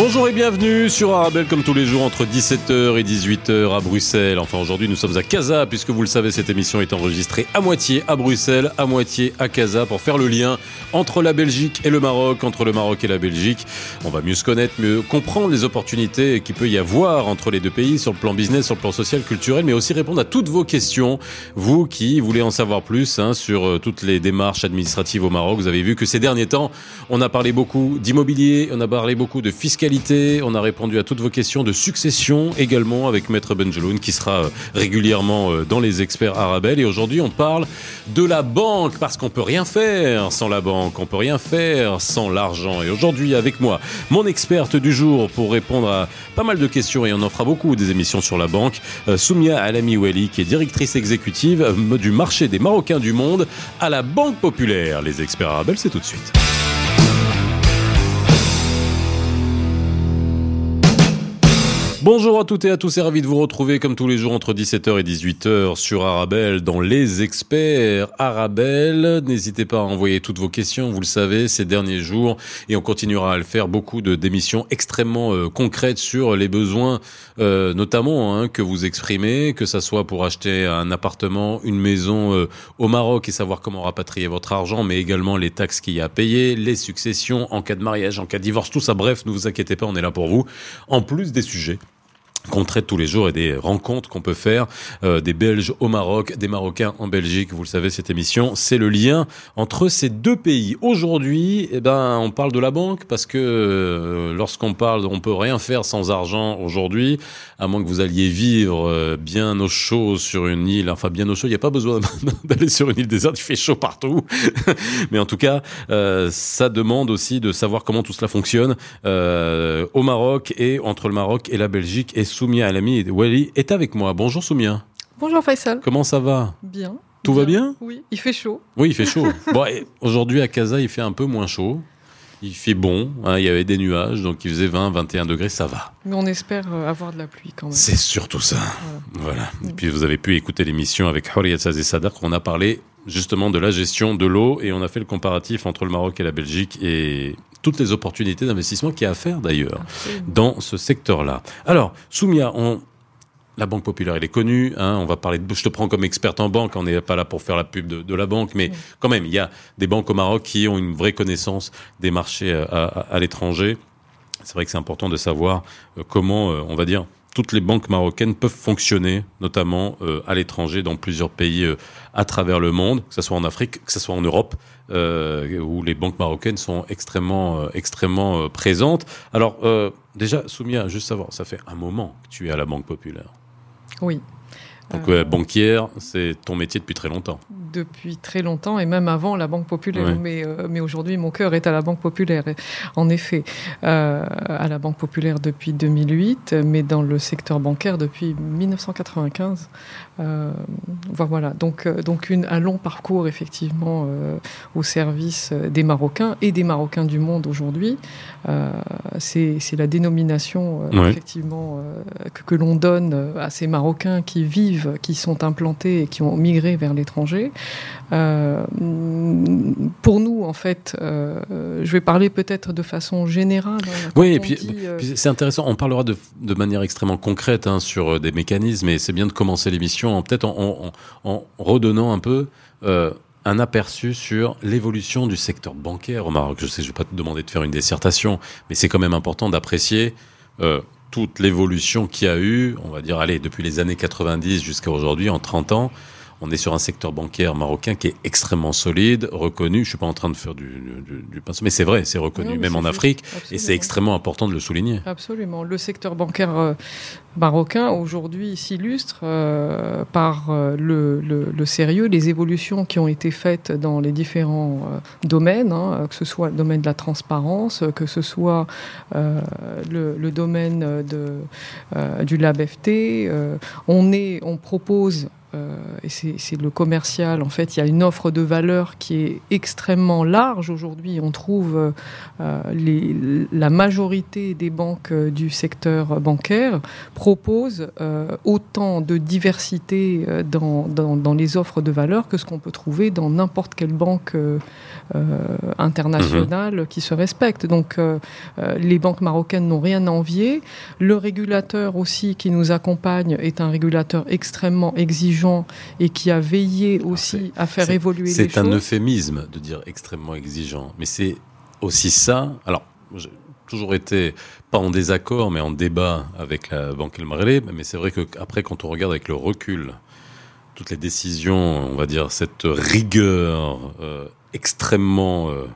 Bonjour et bienvenue sur Arabelle comme tous les jours entre 17h et 18h à Bruxelles. Enfin aujourd'hui nous sommes à Casa puisque vous le savez cette émission est enregistrée à moitié à Bruxelles, à moitié à Casa pour faire le lien entre la Belgique et le Maroc, entre le Maroc et la Belgique. On va mieux se connaître, mieux comprendre les opportunités qu'il peut y avoir entre les deux pays sur le plan business, sur le plan social, culturel, mais aussi répondre à toutes vos questions. Vous qui voulez en savoir plus hein, sur euh, toutes les démarches administratives au Maroc, vous avez vu que ces derniers temps on a parlé beaucoup d'immobilier, on a parlé beaucoup de fiscalité on a répondu à toutes vos questions de succession également avec Maître Benjeloun qui sera euh, régulièrement euh, dans les experts Arabelle. Et aujourd'hui, on parle de la banque parce qu'on peut rien faire sans la banque, on peut rien faire sans l'argent. Et aujourd'hui, avec moi, mon experte du jour pour répondre à pas mal de questions et on en fera beaucoup des émissions sur la banque, euh, Soumia Alami Weli qui est directrice exécutive du marché des Marocains du monde à la Banque Populaire. Les experts Arabelle, c'est tout de suite. Bonjour à toutes et à tous et ravi de vous retrouver comme tous les jours entre 17h et 18h sur Arabelle dans Les Experts Arabelle. N'hésitez pas à envoyer toutes vos questions, vous le savez, ces derniers jours et on continuera à le faire. Beaucoup de démissions extrêmement euh, concrètes sur les besoins euh, notamment hein, que vous exprimez, que ça soit pour acheter un appartement, une maison euh, au Maroc et savoir comment rapatrier votre argent, mais également les taxes qu'il y a à payer, les successions en cas de mariage, en cas de divorce, tout ça. Bref, ne vous inquiétez pas, on est là pour vous. En plus des sujets qu'on traite tous les jours et des rencontres qu'on peut faire euh, des Belges au Maroc, des Marocains en Belgique. Vous le savez, cette émission, c'est le lien entre ces deux pays. Aujourd'hui, eh ben, on parle de la banque parce que euh, lorsqu'on parle, on peut rien faire sans argent aujourd'hui, à moins que vous alliez vivre euh, bien au chaud sur une île. Enfin, bien au chaud, il n'y a pas besoin d'aller sur une île déserte, il fait chaud partout. Mais en tout cas, ça demande aussi de savoir comment tout cela fonctionne au Maroc et entre le Maroc et la Belgique et Soumia Alami Wali est avec moi. Bonjour Soumia. Bonjour Faisal. Comment ça va? Bien. Tout va bien Oui, il fait chaud. Oui, il fait chaud. bon, aujourd'hui à Casa, il fait un peu moins chaud. Il fait bon, hein, il y avait des nuages, donc il faisait 20, 21 degrés, ça va. Mais on espère euh, avoir de la pluie quand même. C'est surtout ça. Voilà. Et puis vous avez pu écouter l'émission avec Houriat Sazé Sadar, qu'on a parlé justement de la gestion de l'eau et on a fait le comparatif entre le Maroc et la Belgique et toutes les opportunités d'investissement qu'il y a à faire d'ailleurs dans ce secteur-là. Alors, Soumia, on, la Banque Populaire, elle est connue. Hein, on va parler de, je te prends comme experte en banque. On n'est pas là pour faire la pub de, la banque, mais quand même, il y a des banques au Maroc qui ont une vraie connaissance des marchés euh, à, l'étranger. C'est vrai que c'est important de savoir euh, comment, euh, on va dire, toutes les banques marocaines peuvent fonctionner, notamment euh, à l'étranger, dans plusieurs pays euh, à travers le monde, que ce soit en Afrique, que ce soit en Europe, euh, où les banques marocaines sont extrêmement, extrêmement présentes. Alors, déjà, Soumia, juste savoir, ça fait un moment que tu es à la Banque Populaire. Oui. Donc, banquière, c'est ton métier depuis très longtemps depuis très longtemps et même avant la Banque Populaire. Mais, euh, mais aujourd'hui, mon cœur est à la Banque Populaire. En effet, euh, à la Banque Populaire depuis 2008, mais dans le secteur bancaire depuis 1995. Euh, voilà, donc, donc une, un long parcours effectivement au service des Marocains et des Marocains du monde aujourd'hui. C'est la dénomination effectivement que, que l'on donne à ces Marocains qui vivent, qui sont implantés et qui ont migré vers l'étranger. Euh, pour nous, en fait, euh, je vais parler peut-être de façon générale. Hein, oui, et puis, euh, c'est intéressant. On parlera de, manière extrêmement concrète hein, sur des mécanismes, et c'est bien de commencer l'émission peut-être en, redonnant un peu un aperçu sur l'évolution du secteur bancaire au Maroc. Je sais, je ne vais pas te demander de faire une dissertation, mais c'est quand même important d'apprécier toute l'évolution qu'il y a eu, on va dire, allez, depuis les années 90 jusqu'à aujourd'hui, en 30 ans on est sur un secteur bancaire marocain qui est extrêmement solide, reconnu. Je suis pas en train de faire du, du, pinceau, mais c'est vrai, c'est reconnu, même en Afrique, et c'est extrêmement important de le souligner. Absolument. Le secteur bancaire euh, marocain aujourd'hui s'illustre euh, par euh, le, sérieux, les évolutions qui ont été faites dans les différents domaines, hein, que ce soit le domaine de la transparence, que ce soit le, domaine de, du LabFT. on, est, on propose et c'est le commercial, en fait, il y a une offre de valeur qui est extrêmement large aujourd'hui. On trouve les, la majorité des banques du secteur bancaire proposent autant de diversité dans, dans, les offres de valeur que ce qu'on peut trouver dans n'importe quelle banque internationale mhm. qui se respecte. Donc les banques marocaines n'ont rien à envier. Le régulateur aussi qui nous accompagne est un régulateur extrêmement exigeant et qui a veillé aussi à faire évoluer les choses. C'est un euphémisme de dire extrêmement exigeant, mais c'est aussi ça. Alors, j'ai toujours été pas en désaccord, mais en débat avec la Banque El Maghreb. Mais c'est vrai qu'après, quand on regarde avec le recul, toutes les décisions, on va dire cette rigueur euh, extrêmement, euh,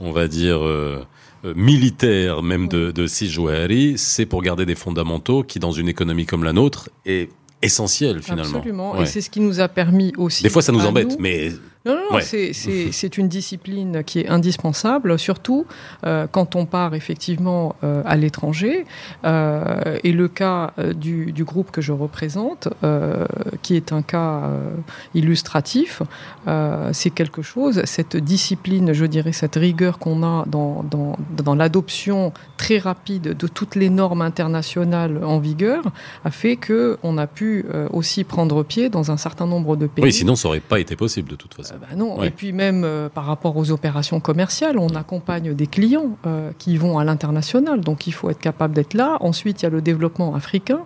on va dire. Euh, euh, militaire même de, de c'est pour garder des fondamentaux qui, dans une économie comme la nôtre, est essentiel finalement. Absolument, et c'est ce qui nous a permis aussi. Des fois, ça nous embête, mais non, non, non c'est une discipline qui est indispensable, surtout euh, quand on part effectivement euh, à l'étranger. Euh, et le cas du, du, groupe que je représente, qui est un cas illustratif, c'est quelque chose, cette discipline, je dirais, cette rigueur qu'on a dans, dans, dans l'adoption très rapide de toutes les normes internationales en vigueur, a fait qu'on a pu aussi prendre pied dans un certain nombre de pays. Oui, sinon ça n'aurait pas été possible de toute façon. Euh, bah non. Et puis même euh, par rapport aux opérations commerciales, on accompagne des clients euh, qui vont à l'international, donc il faut être capable d'être là. Ensuite, il y a le développement africain,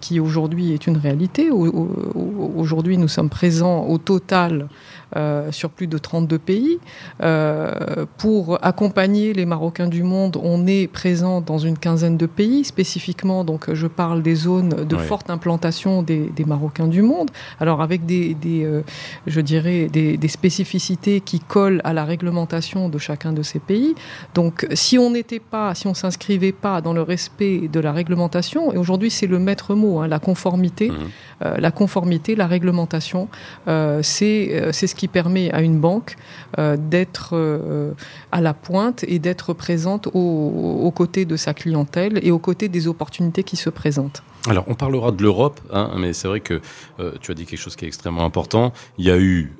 qui aujourd'hui est une réalité. Aujourd'hui, nous sommes présents au total euh, sur plus de 32 pays. Euh, pour accompagner les Marocains du monde, on est présent dans une quinzaine de pays, spécifiquement, donc je parle des zones de forte implantation des, Marocains du monde, alors avec des, euh, je dirais, des, spécificités qui collent à la réglementation de chacun de ces pays. Donc si on n'était pas, si on s'inscrivait pas dans le respect de la réglementation, et aujourd'hui c'est le maître mot, hein, la conformité, mmh. la conformité, la réglementation, c'est ce qui permet à une banque euh, d'être euh, à la pointe et d'être présente aux, côtés de sa clientèle et aux côtés des opportunités qui se présentent. Alors, on parlera de l'Europe, hein, mais c'est vrai que euh, tu as dit quelque chose qui est extrêmement important. Il y a eu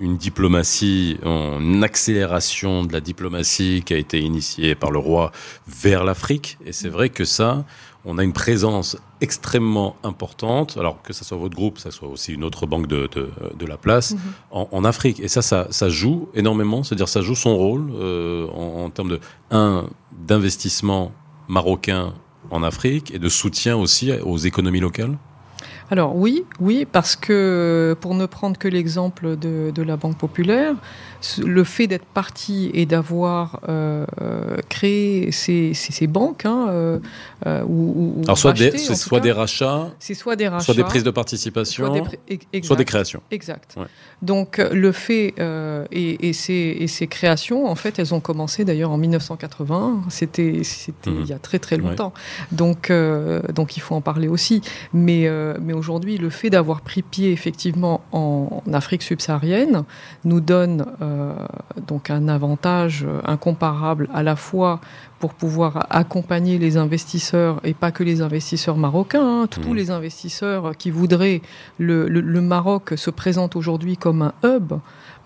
une diplomatie, une accélération de la diplomatie qui a été initiée par le roi vers l'Afrique, et c'est vrai que ça, on a une présence extrêmement importante, alors que ce soit votre groupe, que ce soit aussi une autre banque de, de, la place, mhm. en, Afrique. Et ça, ça, ça joue énormément, c'est-à-dire ça joue son rôle euh, en, en, termes de, un, d'investissement marocain en Afrique et de soutien aussi aux économies locales alors oui, oui, parce que pour ne prendre que l'exemple de, de, la Banque populaire, le fait d'être parti et d'avoir euh, créé ces, ces, banques, hein, euh, euh ou, Alors soit, des, soit des rachats, c'est soit des rachats, soit des prises de participation, soit des, créations. Exact. Donc le fait euh, et, et, ces, et, ces, créations, en fait, elles ont commencé d'ailleurs en 1980. C'était c'était mhm. il y a très très longtemps. Donc donc il faut en parler aussi. Mais mais aujourd'hui, le fait d'avoir pris pied effectivement en, en Afrique subsaharienne nous donne euh, donc un avantage incomparable à la fois pour pouvoir accompagner les investisseurs et pas que les investisseurs marocains, hein. tous mmh. les investisseurs qui voudraient le, Maroc se présente aujourd'hui comme un hub.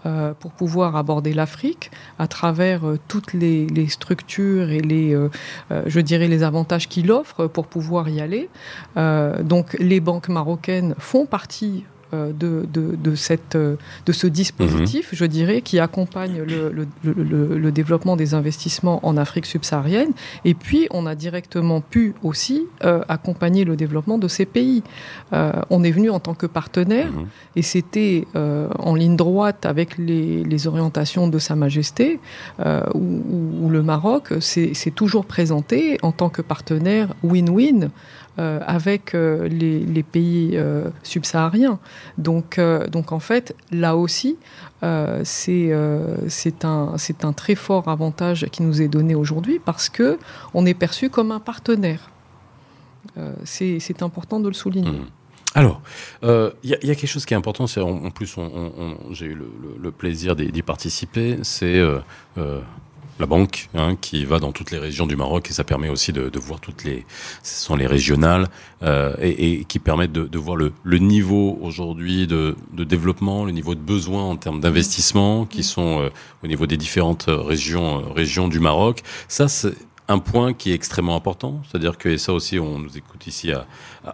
Euh, pour pouvoir aborder l'Afrique à travers euh, toutes les, structures et les, je dirais, les avantages qu'il offre pour pouvoir y aller. donc, les banques marocaines font partie euh, de, de, de, cette, euh, de ce dispositif, mhm. je dirais, qui accompagne le, le, le, développement des investissements en Afrique subsaharienne. Et puis, on a directement pu aussi euh, accompagner le développement de ces pays. on est venu en tant que partenaire mhm. et c'était en ligne droite avec les, les orientations de Sa Majesté, où, où, le Maroc s'est toujours présenté en tant que partenaire win-win euh, avec euh, les, pays euh, subsahariens. Donc, donc en fait, là aussi, c'est un, un très fort avantage qui nous est donné aujourd'hui parce que on est perçu comme un partenaire. c'est important de le souligner. Mmh. Alors, il y, a quelque chose qui est important, c'est en, plus, j'ai eu le, plaisir d'y participer, c'est la banque hein, qui va dans toutes les régions du Maroc et ça permet aussi de, voir toutes les, ce sont les régionales euh, et, qui permettent de, voir le, niveau aujourd'hui de, développement, le niveau de besoin en termes d'investissement qui sont euh, au niveau des différentes régions euh, régions du Maroc. Ça, un point qui est extrêmement important, c'est-à-dire que et ça aussi, on nous écoute ici à,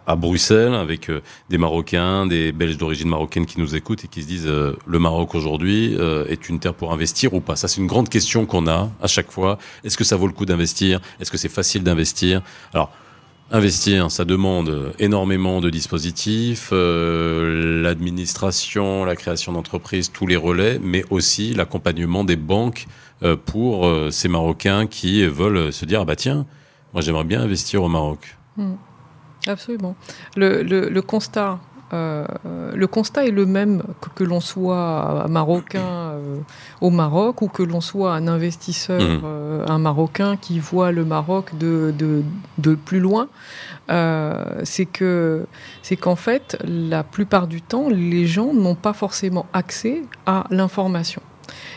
à Bruxelles avec euh, des Marocains, des Belges d'origine marocaine qui nous écoutent et qui se disent euh, le Maroc aujourd'hui euh, est une terre pour investir ou pas? Ça, c'est une grande question qu'on a à chaque fois. Est-ce que ça vaut le coup d'investir? Est-ce que c'est facile d'investir? Alors. Investir, ça demande énormément de dispositifs, l'administration, la création d'entreprises, tous les relais, mais aussi l'accompagnement des banques euh, pour euh, ces Marocains qui veulent se dire ah bah tiens, moi j'aimerais bien investir au Maroc. Mmh. Absolument. Le, le, le constat. Euh, le constat est le même que, que l'on soit marocain euh, au Maroc ou que l'on soit un investisseur, mmh. euh, un marocain qui voit le Maroc de, de, de plus loin. c'est que c'est qu'en fait, la plupart du temps, les gens n'ont pas forcément accès à l'information.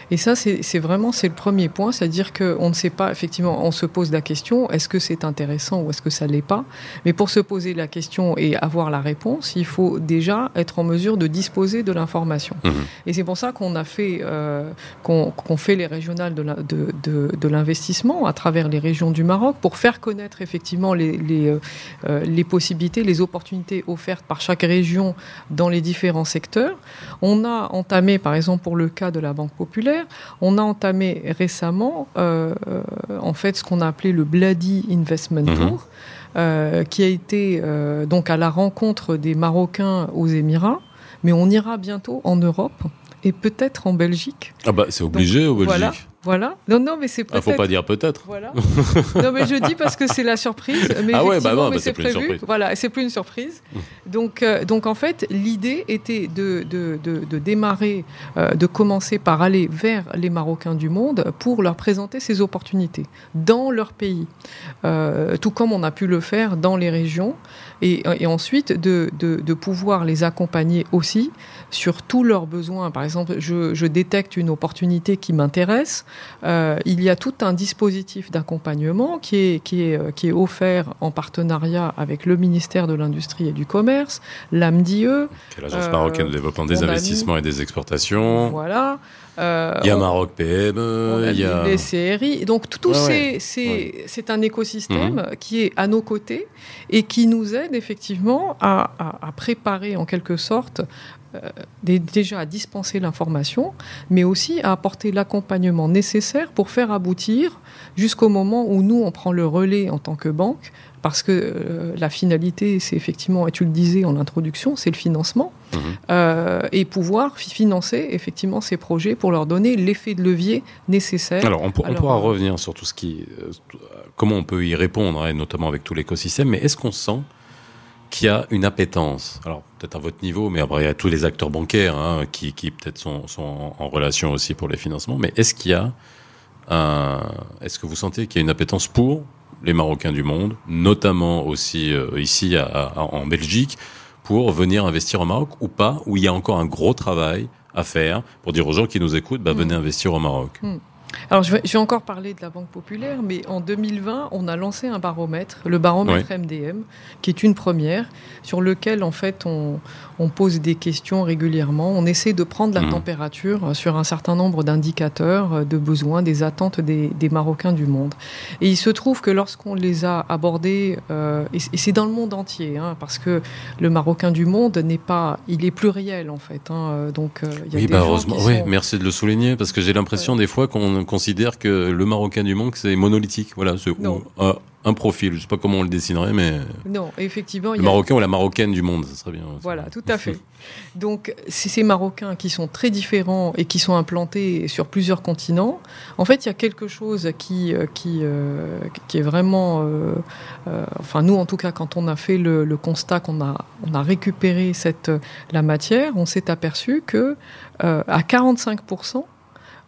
Et ça, c'est vraiment c'est le premier point, c'est-à-dire qu'on ne sait pas, effectivement, on se pose la question, est-ce que c'est intéressant ou est-ce que ça l'est pas? Mais pour se poser la question et avoir la réponse, il faut déjà être en mesure de disposer de l'information. Mmh. Et c'est pour ça qu'on a fait, euh, qu'on qu fait les régionales de l'investissement de, de, à travers les régions du Maroc pour faire connaître effectivement les, les, euh, les possibilités, les opportunités offertes par chaque région dans les différents secteurs. On a entamé, par exemple, pour le cas de la Banque populaire, on a entamé récemment, euh, en fait, ce qu'on a appelé le Bloody Investment Tour. Mm -hmm. euh, qui a été euh, donc à la rencontre des Marocains aux Émirats, mais on ira bientôt en Europe et peut-être en Belgique. Ah bah c'est obligé donc, au Belgique. Voilà. Voilà. Non, non, mais c'est peut-être. Ah, faut pas dire peut-être. Voilà. non, mais je dis parce que c'est la surprise. Mais ah ouais, bah non, bah c'est prévu. Voilà, c'est plus une surprise. donc, euh, donc en fait, l'idée était de, de, de, de démarrer, euh, de commencer par aller vers les Marocains du monde pour leur présenter ces opportunités dans leur pays, euh, tout comme on a pu le faire dans les régions, et, et ensuite de, de, de pouvoir les accompagner aussi sur tous leurs besoins. Par exemple, je, je détecte une opportunité qui m'intéresse. Euh, il y a tout un dispositif d'accompagnement qui est, qui, est, qui est offert en partenariat avec le ministère de l'Industrie et du Commerce, l'AMDIE. L'Agence euh, marocaine de développement des investissements mis... et des exportations. Voilà. Euh, il y a Maroc PME, il y a les CRI. Donc tout, tout ouais, c'est ouais. un écosystème mmh. qui est à nos côtés et qui nous aide effectivement à, à, à préparer en quelque sorte euh, déjà à dispenser l'information, mais aussi à apporter l'accompagnement nécessaire pour faire aboutir jusqu'au moment où nous, on prend le relais en tant que banque, parce que euh, la finalité, c'est effectivement, et tu le disais en introduction, c'est le financement, mmh. euh, et pouvoir financer effectivement ces projets pour leur donner l'effet de levier nécessaire. Alors, on, on pourra revenir sur tout ce qui, euh, comment on peut y répondre, hein, notamment avec tout l'écosystème, mais est-ce qu'on sent qu'il y a une appétence. Alors peut-être à votre niveau, mais après il y a tous les acteurs bancaires hein, qui, qui peut-être sont, sont, en relation aussi pour les financements. Mais est-ce qu'il y a un... Est-ce que vous sentez qu'il y a une appétence pour les Marocains du monde, notamment aussi euh, ici à, à, en Belgique, pour venir investir au Maroc ou pas, où il y a encore un gros travail à faire pour dire aux gens qui nous écoutent, bah, mmh. venez investir au Maroc? Mmh. Alors, je vais, je vais, encore parler de la Banque Populaire, mais en 2020, on a lancé un baromètre, le baromètre oui. MDM, qui est une première, sur lequel, en fait, on, on pose des questions régulièrement. On essaie de prendre la mmh. température sur un certain nombre d'indicateurs de besoins, des attentes des, des, Marocains du monde. Et il se trouve que lorsqu'on les a abordés, euh, et, et c'est dans le monde entier, hein, parce que le Marocain du monde n'est pas, il est pluriel en fait. Hein, donc, euh, il y a oui, des bah gens heureusement, qui oui, merci de le souligner, parce que j'ai l'impression ouais. des fois qu'on considère que le Marocain du monde c'est monolithique. Voilà, c'est un profil. Je sais pas comment on le dessinerait, mais non, effectivement, le Marocain a... ou la Marocaine du monde, ça serait bien. Voilà, tout à fait. Donc, c'est ces Marocains qui sont très différents et qui sont implantés sur plusieurs continents. En fait, il y a quelque chose qui qui euh, qui est vraiment, euh, euh, enfin nous en tout cas, quand on a fait le, le constat qu'on a on a récupéré cette la matière, on s'est aperçu que euh, à 45%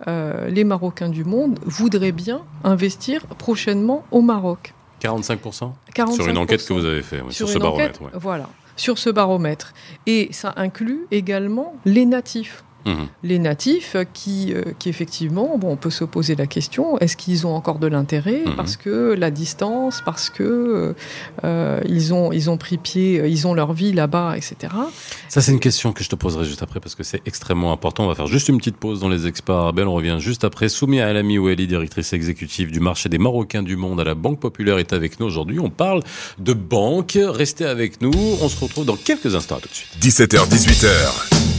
euh, les Marocains du monde voudraient bien investir prochainement au Maroc. 45%, 45 Sur une enquête que vous avez faite, sur, sur ce baromètre. Enquête, ouais. Voilà, sur ce baromètre. Et ça inclut également les natifs. Mhm. les natifs qui, qui effectivement, bon, on peut se poser la question, est-ce qu'ils ont encore de l'intérêt mhm. parce que la distance, parce que ils, ont, ils ont pris pied, ils ont leur vie là-bas, etc. Ça, c'est une question que je te poserai juste après parce que c'est extrêmement important. On va faire juste une petite pause dans les experts arabes. On revient juste après. Soumia Alami Oueli, directrice exécutive du marché des Marocains du monde à la Banque Populaire, est avec nous aujourd'hui. On parle de banque. Restez avec nous. On se retrouve dans quelques instants. tout de suite. 17h, 18h.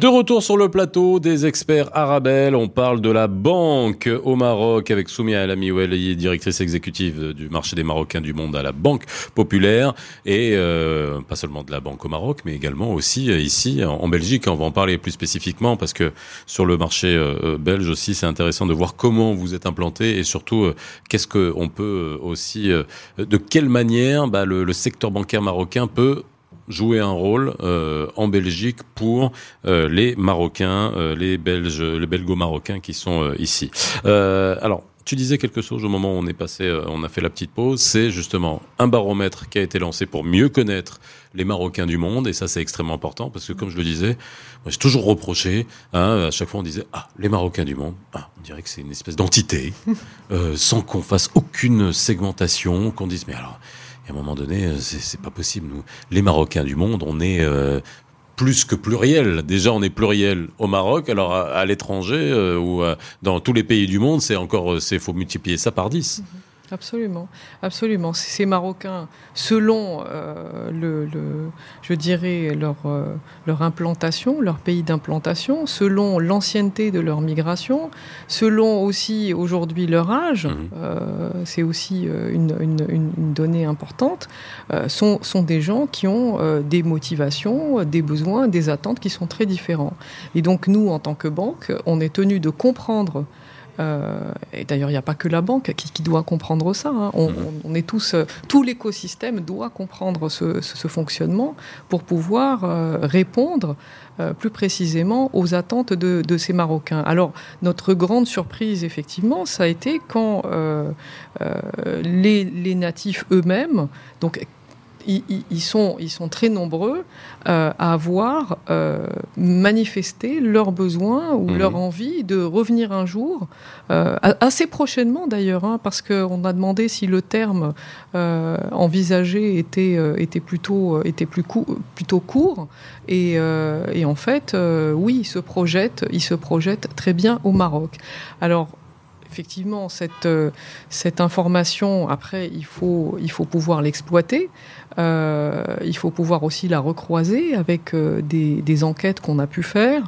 De retour sur le plateau des experts Arabelle, on parle de la banque au Maroc avec Soumia Alamioueli, directrice exécutive du marché des Marocains du monde à la Banque Populaire et euh, pas seulement de la banque au Maroc, mais également aussi euh, ici en Belgique. On va en parler plus spécifiquement parce que sur le marché euh, belge aussi, c'est intéressant de voir comment vous êtes implanté et surtout qu'est-ce qu'on peut aussi, de quelle manière bah, le, le secteur bancaire marocain peut jouer un rôle euh, en Belgique pour euh, les Marocains, euh, les Belges, les Belgo-Marocains qui sont ici. alors, tu disais quelque chose au moment où on est passé, on a fait la petite pause. C'est justement un baromètre qui a été lancé pour mieux connaître les Marocains du monde, et ça c'est extrêmement important parce que comme je le disais, j'ai toujours reproché. Hein, à chaque fois on disait ah les Marocains du monde, ah, on dirait que c'est une espèce d'entité, sans qu'on fasse aucune segmentation, qu'on dise mais alors à un moment donné, euh, c'est pas possible. Nous, les Marocains du monde, on est euh, plus que pluriel. Déjà, on est pluriel au Maroc. Alors, à, l'étranger euh, ou dans tous les pays du monde, c'est encore, c'est faut multiplier ça par 10. Absolument, absolument. Ces Marocains, selon euh, le, je dirais leur euh, leur implantation, leur pays d'implantation, selon l'ancienneté de leur migration, selon aussi aujourd'hui leur âge, mhm. euh, c'est aussi une, une, donnée importante, sont sont des gens qui ont des motivations, des besoins, des attentes qui sont très différents. Et donc nous, en tant que banque, on est tenu de comprendre euh, et d'ailleurs, il n'y a pas que la banque qui, doit comprendre ça. Hein. Mhm. On, est tous, euh, tout l'écosystème doit comprendre ce, fonctionnement pour pouvoir euh, répondre plus précisément aux attentes de, ces Marocains. Alors, notre grande surprise, effectivement, ça a été quand les, les, natifs eux-mêmes, donc ils, sont, ils sont très nombreux euh, à avoir euh, manifesté leur besoin ou mhm. leur envie de revenir un jour, euh, assez prochainement d'ailleurs, hein, parce qu'on a demandé si le terme envisagé était, était, plutôt, était plus plutôt court. Et, et en fait, oui, ils se, projettent, ils se projettent très bien au Maroc. Alors, effectivement, cette, cette information, après, il faut, il faut pouvoir l'exploiter. Euh, il faut pouvoir aussi la recroiser avec euh, des, enquêtes qu'on a pu faire.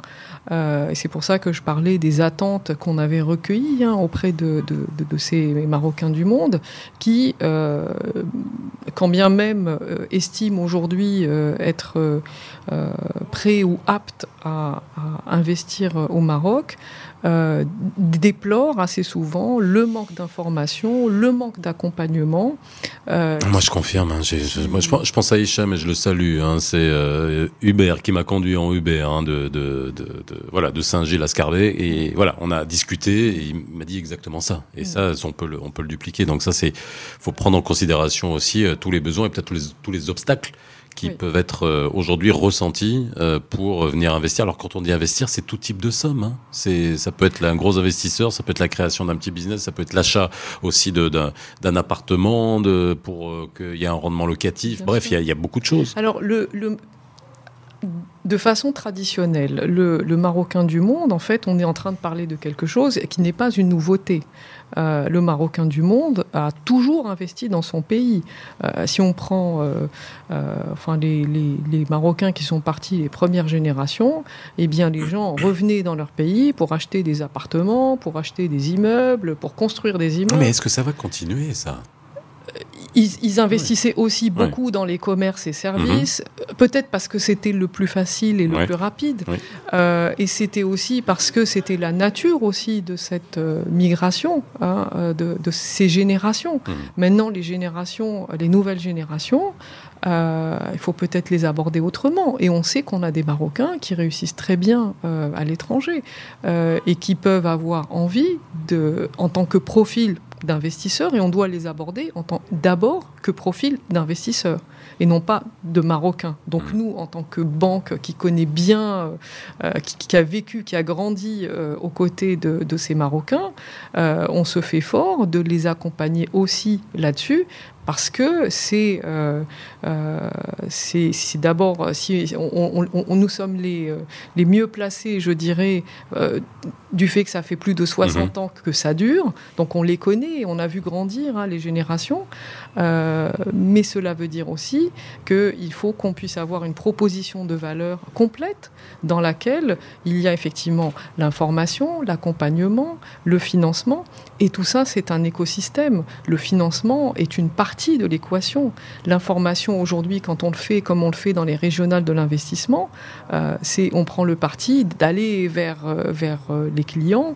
Euh, et c'est pour ça que je parlais des attentes qu'on avait recueillies hein, auprès de, ces Marocains du monde, qui, quand bien même estiment aujourd'hui être prêts ou aptes à investir au Maroc, euh, déplore assez souvent le manque d'information, le manque d'accompagnement. Euh, moi, je confirme. Hein, je, moi, je, pense à Hicham et je le salue. Hein, c'est euh, Hubert qui m'a conduit en Uber hein, de, de, de, de, voilà, de Saint-Gilles à Scarvet. Et voilà, on a discuté et il m'a dit exactement ça. Et ça, on peut, le, on peut le dupliquer. Donc ça, c'est faut prendre en considération aussi tous les besoins et peut-être tous les, tous les obstacles qui peuvent être euh, aujourd'hui ressentis euh, pour venir investir. Alors quand on dit investir, c'est tout type de somme. Hein. C'est, ça peut être un gros investisseur, ça peut être la création d'un petit business, ça peut être l'achat aussi d'un, appartement de, pour euh, qu'il y ait un rendement locatif. Bref, il y, a, y, a beaucoup de choses. Alors le, le de façon traditionnelle, le, le, Marocain du monde, en fait, on est en train de parler de quelque chose qui n'est pas une nouveauté. Euh, le Marocain du monde a toujours investi dans son pays. Euh, si on prend euh, enfin, les, Marocains qui sont partis les premières générations, eh bien les gens revenaient dans leur pays pour acheter des appartements, pour acheter des immeubles, pour construire des immeubles. Mais est-ce que ça va continuer ça? Ils, investissaient aussi beaucoup dans les commerces et services, mhm. peut-être parce que c'était le plus facile et le plus rapide, euh, et c'était aussi parce que c'était la nature aussi de cette euh, migration, hein, euh, de, ces générations. Mhm. Maintenant, les générations, les nouvelles générations, il faut peut-être les aborder autrement. Et on sait qu'on a des Marocains qui réussissent très bien à l'étranger et qui peuvent avoir envie de, en tant que profil d'investisseurs et on doit les aborder en tant d'abord que profil d'investisseurs et non pas de Marocains. Donc mmh. nous, en tant que banque qui connaît bien, euh, qui, a vécu, qui a grandi euh, aux côtés de, ces Marocains, euh, on se fait fort de les accompagner aussi là-dessus parce que c'est euh, euh d'abord si on, nous sommes les, euh, les mieux placés, je dirais, euh, du fait que ça fait plus de 60 mhm. ans que ça dure, donc on les connaît, on a vu grandir hein, les générations, mais cela veut dire aussi qu'il faut qu'on puisse avoir une proposition de valeur complète dans laquelle il y a effectivement l'information, l'accompagnement, le financement, et tout ça c'est un écosystème. Le financement est une partie de l'équation. L'information aujourd'hui, quand on le fait comme on le fait dans les régionales de l'investissement, euh, c'est on prend le parti d'aller vers, euh, vers euh, les clients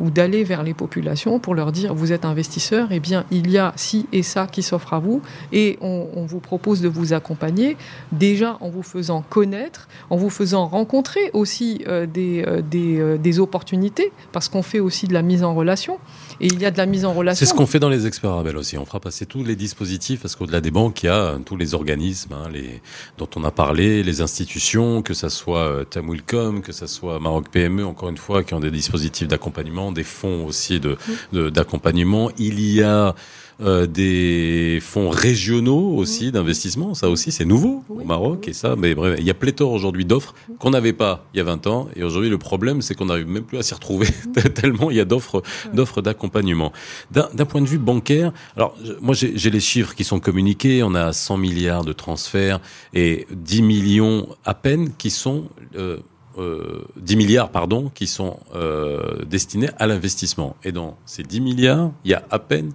ou d'aller vers les populations pour leur dire vous êtes investisseur, eh bien il y a ci et ça qui s'offre à vous et on, vous propose de vous accompagner déjà en vous faisant connaître, en vous faisant rencontrer aussi des, des, des opportunités parce qu'on fait aussi de la mise en relation. Et il y a de la mise en relation. C'est ce qu'on fait dans les experts Abel aussi. On fera passer tous les dispositifs parce qu'au-delà des banques, il y a euh, tous les organismes hein, les, dont on a parlé, les institutions, que ça soit euh, Tamwilcom, que ça soit Maroc PME, encore une fois, qui ont des dispositifs d'accompagnement, des fonds aussi de d'accompagnement. Il y a euh, des fonds régionaux aussi d'investissement. Ça aussi, c'est nouveau au Maroc. Et ça, mais bref, il y a pléthore aujourd'hui d'offres qu'on n'avait pas il y a 20 ans. Et aujourd'hui, le problème, c'est qu'on n'arrive même plus à s'y retrouver tellement il y a d'offres, d'offres d'accompagnement. D'un point de vue bancaire, alors moi j'ai les chiffres qui sont communiqués. On a 100 milliards de transferts et 10 millions à peine qui sont euh, euh, 10 milliards pardon qui sont euh, destinés à l'investissement. Et dans ces 10 milliards, il y a à peine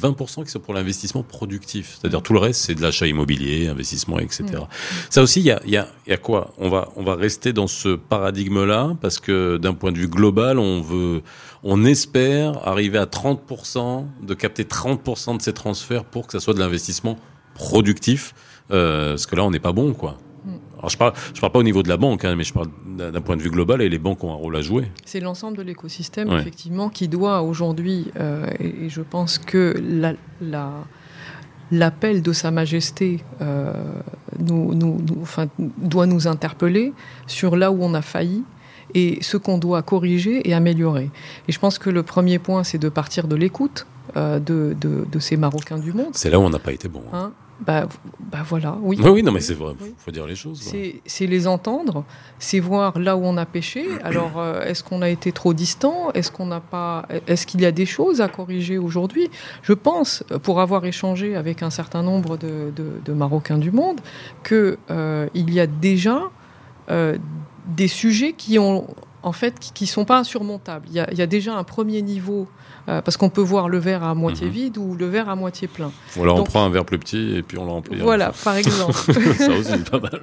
20% qui sont pour l'investissement productif. C'est-à-dire tout le reste, c'est de l'achat immobilier, investissement, etc. Mm. Ça aussi, il y a, y, a, y a, quoi? On va, on va rester dans ce paradigme-là parce que d'un point de vue global, on veut, on espère arriver à 30%, de capter 30% de ces transferts pour que ça soit de l'investissement productif. Euh, parce que là, on n'est pas bon, quoi. Alors je parle, je parle pas au niveau de la banque, hein, mais je parle d'un point de vue global et les banques ont un rôle à jouer. C'est l'ensemble de l'écosystème, effectivement, qui doit aujourd'hui, euh, et, je pense que l'appel de Sa Majesté euh, nous, nous, enfin, doit nous interpeller sur là où on a failli et ce qu'on doit corriger et améliorer. Et je pense que le premier point, c'est de partir de l'écoute euh, de, de, ces Marocains du monde. C'est là où on n'a pas été bon. Hein. Hein bah, bah voilà, oui. Oui, non, mais c'est vrai, il faut dire les choses. C'est les entendre, c'est voir là où on a péché. Alors, euh, est-ce qu'on a été trop distant? Est-ce qu'on n'a pas Est-ce qu'il y a des choses à corriger aujourd'hui? Je pense, pour avoir échangé avec un certain nombre de, de, Marocains du monde, qu'il euh, il y a déjà euh, des sujets qui ont en fait, qui ne sont pas insurmontables. Il y, a, il y, a, déjà un premier niveau euh, parce qu'on peut voir le verre à moitié mhm. vide ou le verre à moitié plein. Voilà, on prend un verre plus petit et puis on l'emplit. Voilà, par exemple. ça aussi, pas mal.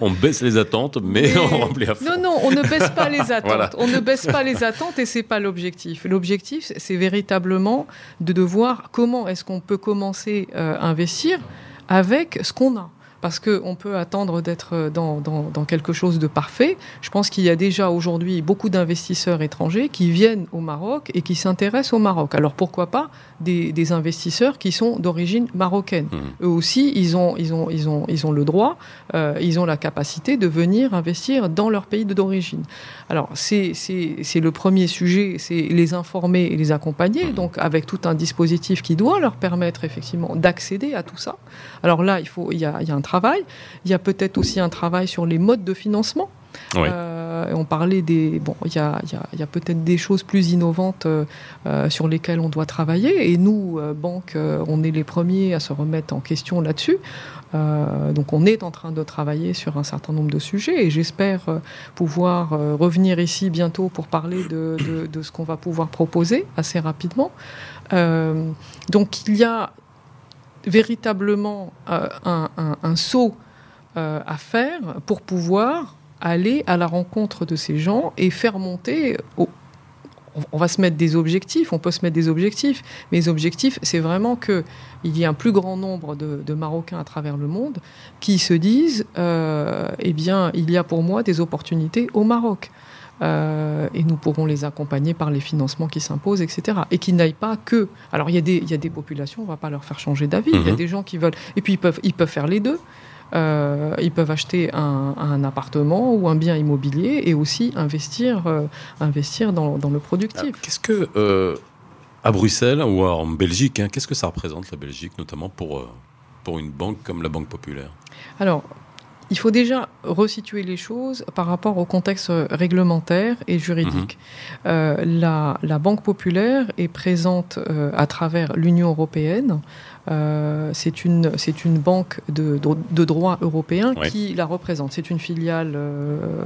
On baisse les attentes, mais, on remplit à fond. Non, non, on ne baisse pas les attentes. On ne baisse pas les attentes et c'est pas l'objectif. L'objectif, c'est véritablement de, de voir comment est-ce qu'on peut commencer euh, à investir avec ce qu'on a parce qu'on peut attendre d'être dans, dans, quelque chose de parfait. Je pense qu'il y a déjà aujourd'hui beaucoup d'investisseurs étrangers qui viennent au Maroc et qui s'intéressent au Maroc. Alors pourquoi pas des, investisseurs qui sont d'origine marocaine mmh. Eux aussi, ils ont, ils ont, ils ont, ils ont le droit, euh, ils ont la capacité de venir investir dans leur pays d'origine. Alors c'est le premier sujet, c'est les informer et les accompagner, mmh. donc avec tout un dispositif qui doit leur permettre effectivement d'accéder à tout ça. Alors là, il, faut, il, y a, il y a un travail il y a peut-être aussi un travail sur les modes de financement. Euh, on parlait des. Bon, il y a, peut-être des choses plus innovantes euh, euh, sur lesquelles on doit travailler. Et nous, banques, on est les premiers à se remettre en question là-dessus. donc, on est en train de travailler sur un certain nombre de sujets. Et j'espère pouvoir revenir ici bientôt pour parler de, ce qu'on va pouvoir proposer assez rapidement. donc, il y a véritablement euh, un, saut euh, à faire pour pouvoir aller à la rencontre de ces gens et faire monter. on va se mettre des objectifs, on peut se mettre des objectifs, mais les objectifs, c'est vraiment qu'il y ait un plus grand nombre de, Marocains à travers le monde qui se disent, euh, eh bien, il y a pour moi des opportunités au Maroc. Et nous pourrons les accompagner par les financements qui s'imposent, etc. Et qui n'aillent pas que. Alors il y, a des, il y a des populations, on ne va pas leur faire changer d'avis. Il y a mhm. des gens qui veulent. Et puis ils peuvent, ils peuvent faire les deux. ils peuvent acheter un, appartement ou un bien immobilier et aussi investir, investir dans, dans, le productif. Qu'est-ce que à Bruxelles ou en Belgique, hein, qu'est-ce que ça représente la Belgique, notamment pour, euh, pour une banque comme la Banque Populaire? Alors, il faut déjà resituer les choses par rapport au contexte réglementaire et juridique. Mhm. Euh, la, la, Banque populaire est présente euh, à travers l'Union européenne. c'est une, une banque de, de, droit européen qui la représente. C'est une filiale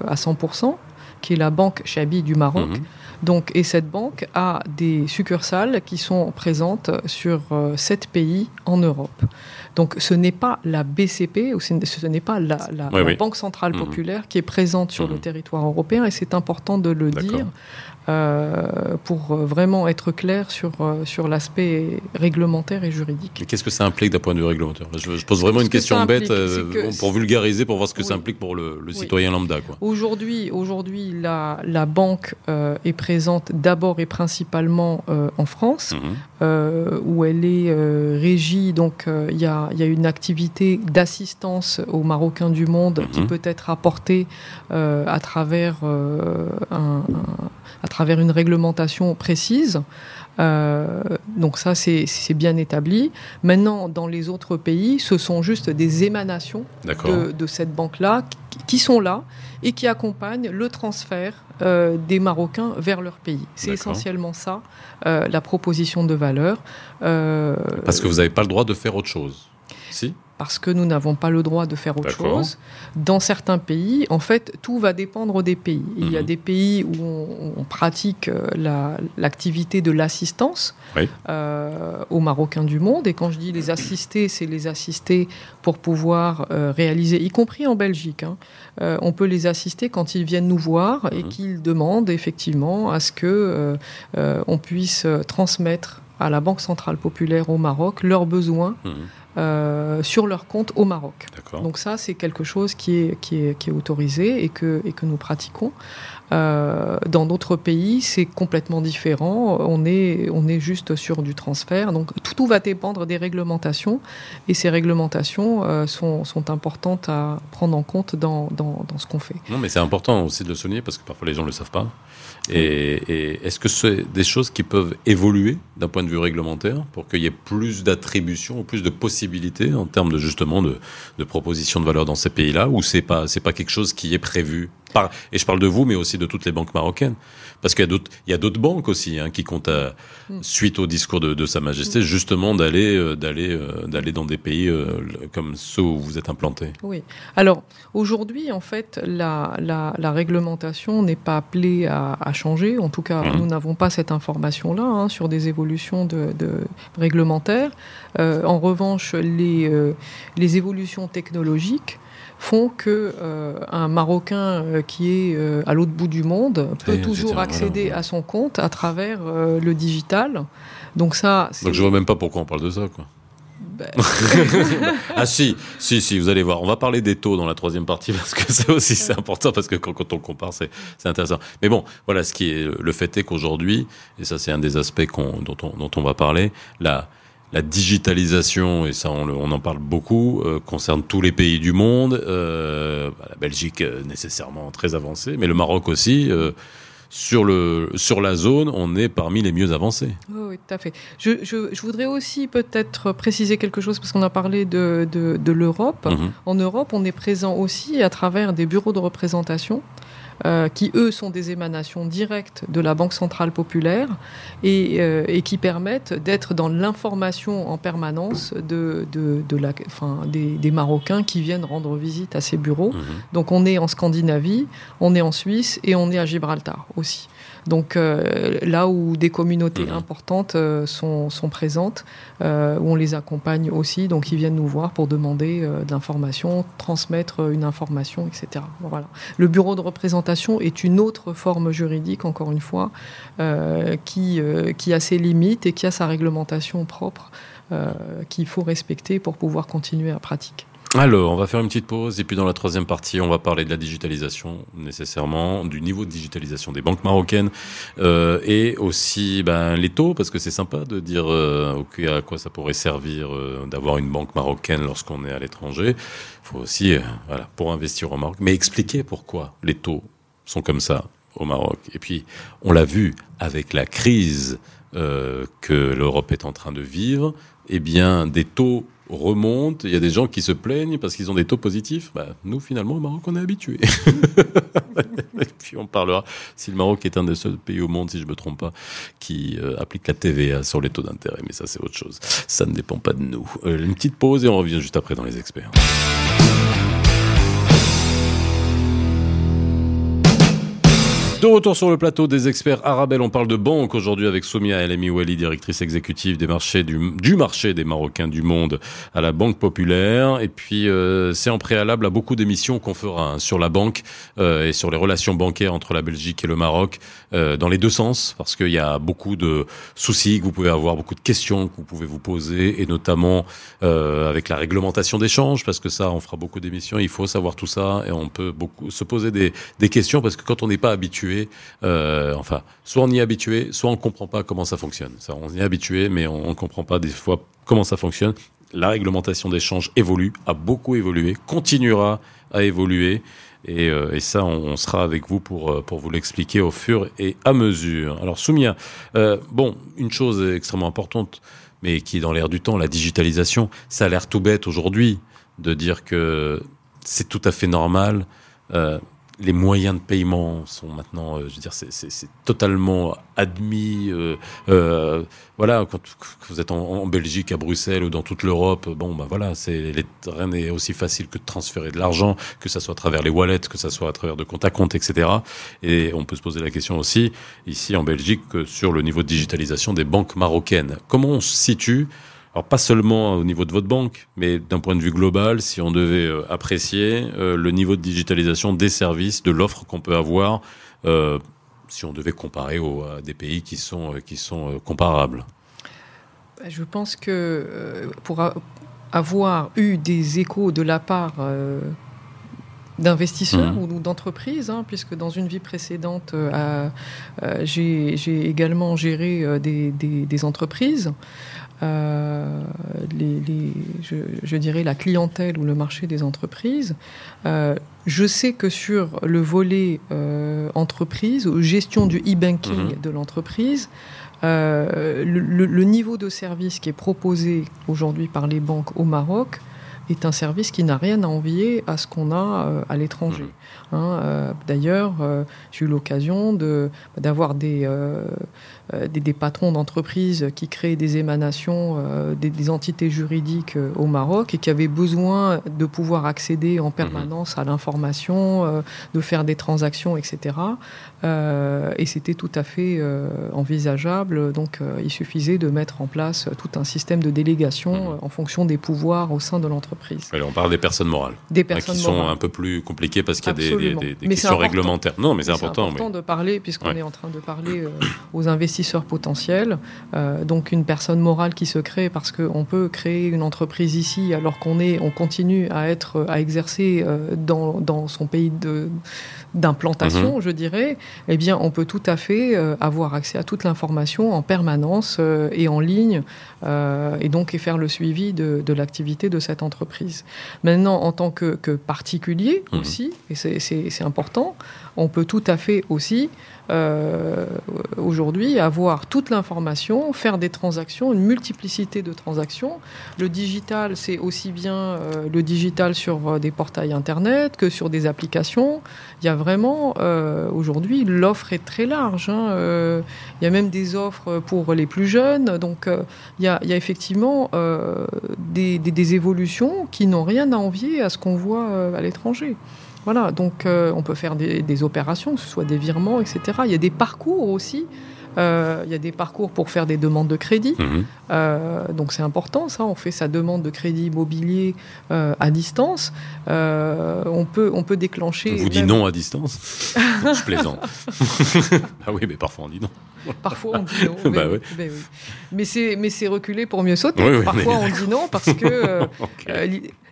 à 100%, qui est la Banque Chabi du Maroc. Mhm. Donc, et cette banque a des succursales qui sont présentes sur euh, sept pays en Europe. Donc ce n'est pas la BCP, ou ce n'est pas la, Banque Centrale mhm. Populaire qui est présente sur le mhm. territoire européen, et c'est important de le dire. Euh, pour vraiment être clair sur, euh, sur l'aspect réglementaire et juridique. Qu'est-ce que ça implique d'un point de vue réglementaire? Je, pose vraiment une question bête euh, pour vulgariser, pour voir ce que ça implique pour le, citoyen lambda. Aujourd'hui, aujourd'hui la, la banque est présente d'abord et principalement en France, mhm. où elle est régie, donc il y a, y, a, une activité d'assistance aux Marocains du monde qui mhm. peut être apportée à travers un à travers une réglementation précise. Euh, donc ça, c'est bien établi. Maintenant, dans les autres pays, ce sont juste des émanations de, cette banque-là qui, sont là et qui accompagnent le transfert euh, des Marocains vers leur pays. C'est essentiellement ça, euh, la proposition de valeur. Parce que vous n'avez pas le droit de faire autre chose. Si parce que nous n'avons pas le droit de faire autre chose. Dans certains pays, en fait, tout va dépendre des pays. Il y a mhm. des pays où on, pratique euh, l'activité de l'assistance euh, aux Marocains du monde. Et quand je dis les assister, c'est les assister pour pouvoir euh, réaliser, y compris en Belgique. Hein. on peut les assister quand ils viennent nous voir et mhm. qu'ils demandent effectivement à ce que on puisse transmettre à la Banque centrale populaire au Maroc leurs besoins. Mhm. Euh, sur leur compte au Maroc. Donc ça, c'est quelque chose qui est, qui est, qui est autorisé et que, et que nous pratiquons. Euh, dans d'autres pays, c'est complètement différent. On est, on est juste sur du transfert. Donc tout, tout va dépendre des réglementations et ces réglementations euh, sont, sont, importantes à prendre en compte dans, dans, dans ce qu'on fait. Non, mais c'est important aussi de le souligner parce que parfois les gens ne le savent pas. Et, est-ce que c'est des choses qui peuvent évoluer d'un point de vue réglementaire pour qu'il y ait plus d'attributions ou plus de possibilités en termes de justement de, de propositions de valeur dans ces pays-là ou c'est pas c'est pas quelque chose qui est prévu et je parle de vous, mais aussi de toutes les banques marocaines. Parce qu'il y a d'autres, banques aussi hein, qui comptent, à, mm. suite au discours de, de Sa Majesté, mm. justement d'aller, euh, d'aller, euh, d'aller dans des pays euh, comme ceux où vous êtes implantés. Oui. Alors aujourd'hui, en fait, la, la, la réglementation n'est pas appelée à, à, changer. En tout cas, mm. nous n'avons pas cette information-là hein, sur des évolutions de, de réglementaires. en revanche, les, les évolutions technologiques font que euh, un Marocain euh, qui est euh, à l'autre bout du monde peut toujours accéder à son compte à travers le digital. Donc ça. Donc je vois même pas pourquoi on parle de ça, quoi. Ben. ah si, si, si, vous allez voir. On va parler des taux dans la troisième partie parce que c'est aussi c'est important parce que quand, on compare, c'est intéressant. Mais bon, voilà, ce qui est le fait est qu'aujourd'hui, et ça c'est un des aspects dont, on, dont on va parler, la la digitalisation, et ça on, en parle beaucoup, euh, concerne tous les pays du monde. Euh, bah, la Belgique euh, nécessairement très avancée, mais le Maroc aussi. sur, le, sur la zone, on est parmi les mieux avancés. Oui, tout à fait. Je, je, voudrais aussi peut-être préciser quelque chose, parce qu'on a parlé de, de, l'Europe. Mhm. En Europe, on est présent aussi à travers des bureaux de représentation. Euh, qui eux sont des émanations directes de la Banque centrale populaire et, euh, et qui permettent d'être dans l'information en permanence de, de, de la, enfin, des, des, Marocains qui viennent rendre visite à ces bureaux. Mhm. Donc on est en Scandinavie, on est en Suisse et on est à Gibraltar aussi. Donc euh, là où des communautés mhm. importantes euh, sont, présentes, euh, où on les accompagne aussi, donc ils viennent nous voir pour demander d'informations, transmettre une information, etc. Voilà. Le bureau de représentation est une autre forme juridique, encore une fois, qui, qui a ses limites et qui a sa réglementation propre qu'il faut respecter pour pouvoir continuer à pratiquer. Alors, on va faire une petite pause et puis dans la troisième partie, on va parler de la digitalisation nécessairement, du niveau de digitalisation des banques marocaines euh, et aussi ben, les taux, parce que c'est sympa de dire euh, à quoi ça pourrait servir euh, d'avoir une banque marocaine lorsqu'on est à l'étranger. Il faut aussi, euh, voilà, pour investir au Maroc, mais expliquer pourquoi les taux sont comme ça au Maroc. Et puis, on l'a vu avec la crise euh, que l'Europe est en train de vivre, eh bien, des taux remonte. Il y a des gens qui se plaignent parce qu'ils ont des taux positifs. Bah, nous, finalement, au Maroc, on est habitués. et puis on parlera si le Maroc est un des seuls pays au monde, si je me trompe pas, qui euh, applique la TVA sur les taux d'intérêt. Mais ça, c'est autre chose. Ça ne dépend pas de nous. Euh, une petite pause et on revient juste après dans les experts. De retour sur le plateau des experts Arabelle, on parle de banque aujourd'hui avec Soumia El Wali, directrice exécutive des marchés du, du, marché des Marocains du monde à la Banque Populaire. Et puis euh, c'est en préalable à beaucoup d'émissions qu'on fera hein, sur la banque euh, et sur les relations bancaires entre la Belgique et le Maroc euh, dans les deux sens, parce qu'il y a beaucoup de soucis que vous pouvez avoir, beaucoup de questions que vous pouvez vous poser, et notamment euh, avec la réglementation d'échange, parce que ça, on fera beaucoup d'émissions. Il faut savoir tout ça et on peut beaucoup se poser des, des questions parce que quand on n'est pas habitué euh, enfin, soit on y est habitué, soit on ne comprend pas comment ça fonctionne. Ça, on y est habitué, mais on ne comprend pas des fois comment ça fonctionne. La réglementation d'échange évolue, a beaucoup évolué, continuera à évoluer. Et, euh, ça, on, sera avec vous pour, euh, pour vous l'expliquer au fur et à mesure. Alors, Soumia, bon, une chose extrêmement importante, mais qui est dans l'air du temps, la digitalisation, ça a l'air tout bête aujourd'hui de dire que c'est tout à fait normal. Les moyens de paiement sont maintenant, euh, je veux dire, c'est totalement admis. Euh, euh, voilà, quand, vous êtes en, Belgique, à Bruxelles ou dans toute l'Europe, bon, bah voilà, c'est rien n'est aussi facile que de transférer de l'argent, que ça soit à travers les wallets, que ça soit à travers de compte à compte, etc. Et on peut se poser la question aussi ici en Belgique sur le niveau de digitalisation des banques marocaines. Comment on se situe alors pas seulement au niveau de votre banque, mais d'un point de vue global, si on devait euh, apprécier euh, le niveau de digitalisation des services, de l'offre qu'on peut avoir, euh, si on devait comparer à des pays qui sont, qui sont comparables. Bah, je pense que pour avoir eu des échos de la part d'investisseurs mmh. ou d'entreprises, hein, puisque dans une vie précédente, j'ai également géré des, des, des entreprises. Euh, les, je, dirais la clientèle ou le marché des entreprises. Euh, je sais que sur le volet euh, entreprise ou gestion du e-banking mhm. de l'entreprise, le, le, niveau de service qui est proposé aujourd'hui par les banques au Maroc est un service qui n'a rien à envier à ce qu'on a à l'étranger. Mhm. Hein, D'ailleurs, j'ai eu l'occasion d'avoir des euh, des, patrons d'entreprises qui créent des émanations, euh, des, entités juridiques euh, au Maroc et qui avaient besoin de pouvoir accéder en permanence à l'information, de faire des transactions, etc. et c'était tout à fait envisageable. Donc il suffisait de mettre en place tout un système de délégation en fonction des pouvoirs au sein de l'entreprise. on parle des personnes morales. Des personnes qui sont un peu plus compliquées parce qu'il y a des, questions réglementaires. Non, mais c'est important. C'est important de parler, puisqu'on est en train de parler aux investisseurs potentiels. Euh, donc une personne morale qui se crée parce qu'on peut créer une entreprise ici alors qu'on est, on continue à être, à exercer euh, dans, dans son pays de d'implantation, mhm. je dirais, eh bien, on peut tout à fait euh, avoir accès à toute l'information en permanence et en ligne, et donc et faire le suivi de, de l'activité de cette entreprise. Maintenant, en tant que, que particulier mhm. aussi, et c'est important, on peut tout à fait aussi euh, aujourd'hui avoir toute l'information, faire des transactions, une multiplicité de transactions. Le digital, c'est aussi bien euh, le digital sur euh, des portails Internet que sur des applications. Il y a vraiment, aujourd'hui, l'offre est très large. Hein. il y a même des offres pour les plus jeunes. Donc, il y, a, effectivement des, des, évolutions qui n'ont rien à envier à ce qu'on voit à l'étranger. Voilà, donc euh, on peut faire des, opérations, que ce soit des virements, etc. Il y a des parcours aussi. Euh, il y a des parcours pour faire des demandes de crédit. Mhm. Euh, donc c'est important, ça. On fait sa demande de crédit immobilier à distance. on, peut, on peut déclencher. On vous dit non à distance? Je plaisante. ah oui, mais parfois on dit non. Parfois on dit non. Bah mais, oui. mais, mais c'est reculé pour mieux sauter. Parfois on dit non parce que euh, euh,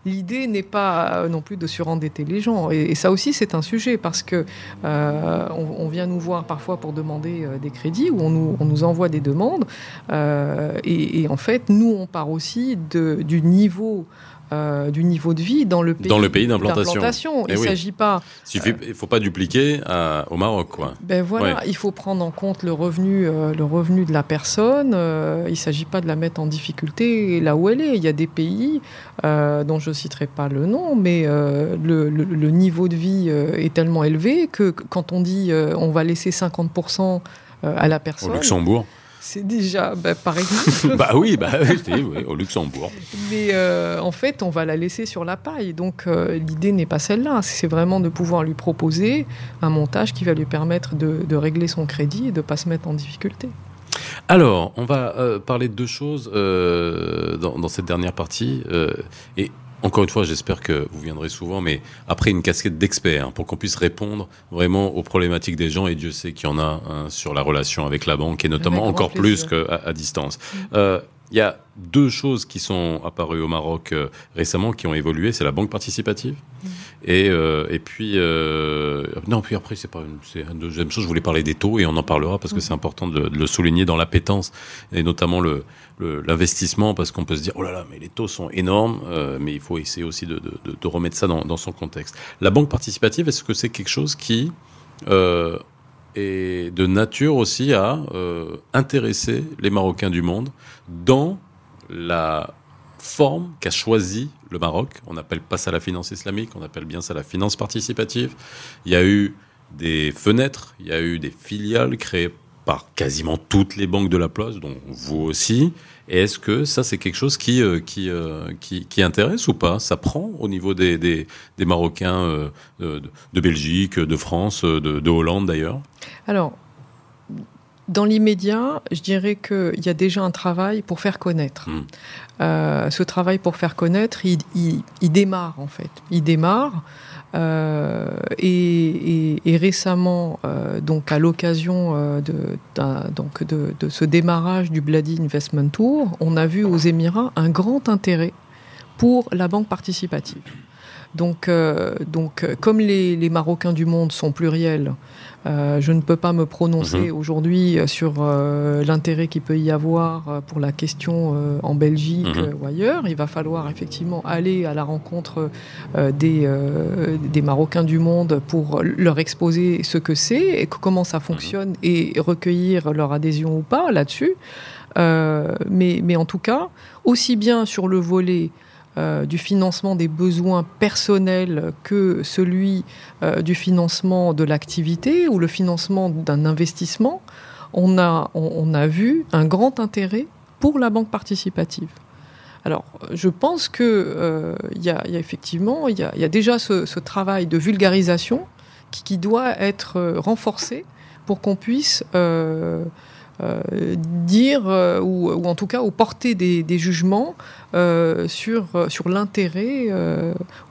l'idée n'est pas non plus de surendetter les gens. Et, ça aussi c'est un sujet parce que on, vient nous voir parfois pour demander des crédits ou on nous, on nous envoie des demandes. Et, et, en fait, nous on part aussi de, du niveau euh, du niveau de vie dans le pays, dans le pays d'implantation. Eh il ne s'agit pas. Il ne faut pas dupliquer au Maroc, quoi. Ben voilà, il faut prendre en compte le revenu, euh, le revenu de la personne. Euh, il ne s'agit pas de la mettre en difficulté là où elle est. Il y a des pays dont je ne citerai pas le nom, mais le, le, niveau de vie est tellement élevé que quand on dit on va laisser 50% à la personne. Au Luxembourg. C'est déjà, bah, par exemple. bah oui, bah oui, au Luxembourg. Mais euh, en fait, on va la laisser sur la paille. Donc euh, l'idée n'est pas celle-là. C'est vraiment de pouvoir lui proposer un montage qui va lui permettre de, régler son crédit et de ne pas se mettre en difficulté. Alors, on va euh, parler de deux choses dans, dans, cette dernière partie. et encore une fois, j'espère que vous viendrez souvent, mais après une casquette d'expert, hein, pour qu'on puisse répondre vraiment aux problématiques des gens, et Dieu sait qu'il y en a hein, sur la relation avec la banque, et notamment encore plus qu'à à distance. Mm. Euh, il y a deux choses qui sont apparues au Maroc euh, récemment, qui ont évolué. C'est la banque participative. Mm. Et, euh, et puis, euh, non, puis après, c'est pas une, c'est une deuxième chose. Je voulais parler des taux et on en parlera parce que mm. c'est important de, de, le souligner dans l'appétence et notamment le, l'investissement parce qu'on peut se dire, oh là là, mais les taux sont énormes, euh, mais il faut essayer aussi de, de, de remettre ça dans, dans, son contexte. La banque participative, est-ce que c'est quelque chose qui euh, est de nature aussi à euh, intéresser les Marocains du monde dans la forme qu'a choisi le Maroc. On appelle pas ça la finance islamique, on appelle bien ça la finance participative. Il y a eu des fenêtres, il y a eu des filiales créées par quasiment toutes les banques de la place, dont vous aussi. Et est-ce que ça, c'est quelque chose qui, euh, euh, qui, qui, intéresse ou pas? Ça prend au niveau des, des, Marocains euh, de, Belgique, de France, de, Hollande d'ailleurs? Alors, dans l'immédiat, je dirais qu'il y a déjà un travail pour faire connaître. Hmm. ce travail pour faire connaître, il, il, démarre en fait. Il démarre. Euh, et, récemment, euh, donc à l'occasion euh, de, de, ce démarrage du Bloody Investment Tour, on a vu aux Émirats un grand intérêt pour la banque participative. Donc, donc comme les, Marocains du monde sont pluriels, euh, je ne peux pas me prononcer mhm. aujourd'hui euh, sur euh, l'intérêt qu'il peut y avoir pour la question en Belgique mhm. ou ailleurs. Il va falloir effectivement aller à la rencontre des, des Marocains du monde pour leur exposer ce que c'est et comment ça fonctionne mhm. et recueillir leur adhésion ou pas là-dessus. mais, mais en tout cas, aussi bien sur le volet euh, du financement des besoins personnels que celui euh, du financement de l'activité ou le financement d'un investissement, on a, vu un grand intérêt pour la banque participative. Alors, je pense qu'il euh, y, a effectivement, il y a, déjà ce, travail de vulgarisation qui, doit être renforcé pour qu'on puisse dire, euh, ou, en tout cas, ou porter des, jugements euh, sur, sur l'intérêt,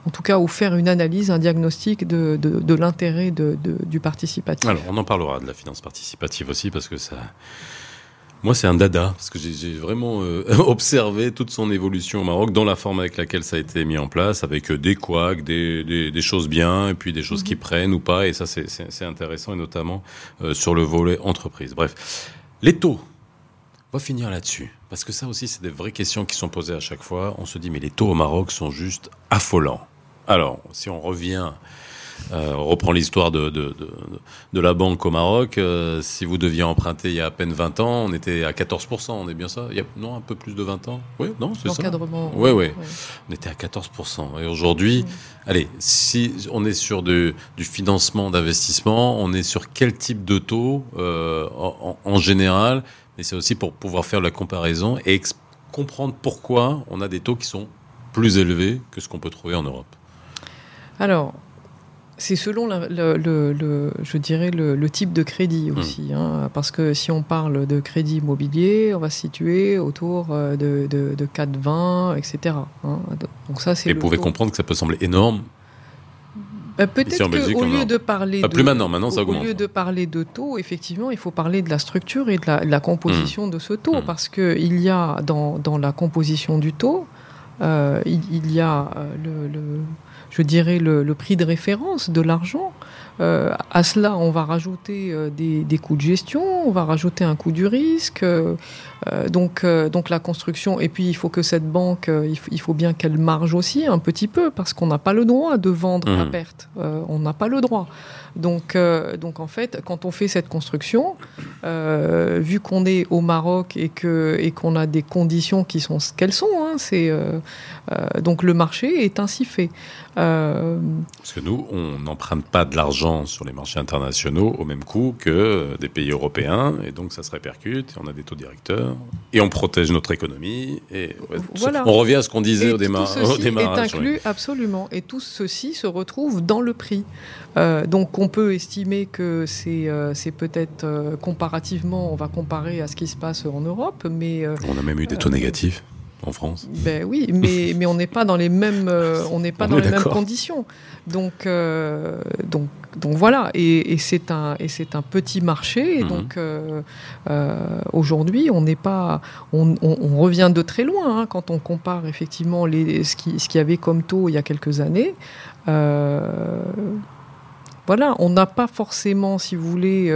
en tout cas, ou faire une analyse, un diagnostic de, de, l'intérêt de, du participatif. Alors, on en parlera de la finance participative aussi, parce que ça. Moi, c'est un dada, parce que j'ai vraiment observé toute son évolution au Maroc, dans la forme avec laquelle ça a été mis en place, avec des couacs, des, des, choses bien, et puis des choses qui mhm. prennent ou pas, et ça, c'est intéressant, et notamment sur le volet entreprise. Bref, les taux. On va finir là-dessus. Parce que ça aussi, c'est des vraies questions qui sont posées à chaque fois. On se dit, mais les taux au Maroc sont juste affolants. Alors, si on revient euh, on reprend l'histoire de, de, de, la banque au Maroc. Euh, si vous deviez emprunter il y a à peine 20 ans, on était à 14%, on est bien ça? Il y a, Non, un peu plus de 20 ans? Oui, non, c'est ça Oui, oui. On était à 14%. Et aujourd'hui, allez, si on est sur du financement d'investissement, on est sur quel type de taux euh, en, général? Et c'est aussi pour pouvoir faire la comparaison et comprendre pourquoi on a des taux qui sont plus élevés que ce qu'on peut trouver en Europe. Alors, c'est selon, le, je dirais, le, type de crédit hmm. aussi. Hein, parce que si on parle de crédit immobilier, on va se situer autour euh, de, de, de 4,20, etc. Hein. Donc ça, c'est. Et vous pouvez comprendre que ça peut sembler énorme bah, Peut-être qu'au lieu de parler de, plus maintenant, maintenant ça augmente. Au lieu de parler de taux, effectivement, il faut parler de la structure et de la, composition mmh. de ce taux, mmh. parce qu'il y a dans, dans, la composition du taux, euh, il, y a le, le, je dirais le, prix de référence de l'argent. Euh, à cela, on va rajouter euh, des, des, coûts de gestion, on va rajouter un coût du risque. Euh, donc, donc la construction. Et puis, il faut que cette banque, il, faut, bien qu'elle marge aussi un petit peu, parce qu'on n'a pas le droit de vendre à mmh. perte. on n'a pas le droit. Donc, donc, en fait, quand on fait cette construction, vu qu'on est au Maroc et que et qu'on a des conditions qui sont ce qu'elles sont, hein, c'est donc le marché est ainsi fait. Parce que nous, on n'emprunte pas de l'argent sur les marchés internationaux au même coût que des pays européens, et donc ça se répercute, et on a des taux directeurs, et on protège notre économie, et voilà. on revient à ce qu'on disait au, démarrage. Tout ceci est inclus, absolument, et tout ceci se retrouve dans le prix. Euh, donc on peut estimer que c'est euh, peut-être euh, comparativement, on va comparer à ce qui se passe en Europe, mais... on a même eu des taux négatifs en France. Ben oui, mais, mais on n'est pas dans les mêmes, on n'est pas dans les mêmes conditions. Donc, euh, donc, donc voilà, et, c'est un, et c'est un petit marché. Et mhm. donc euh, euh, aujourd'hui, on n'est pas, on, revient de très loin hein, quand on compare effectivement les, ce qui, ce qu'il y avait comme taux il y a quelques années. voilà, on n'a pas forcément, si vous voulez,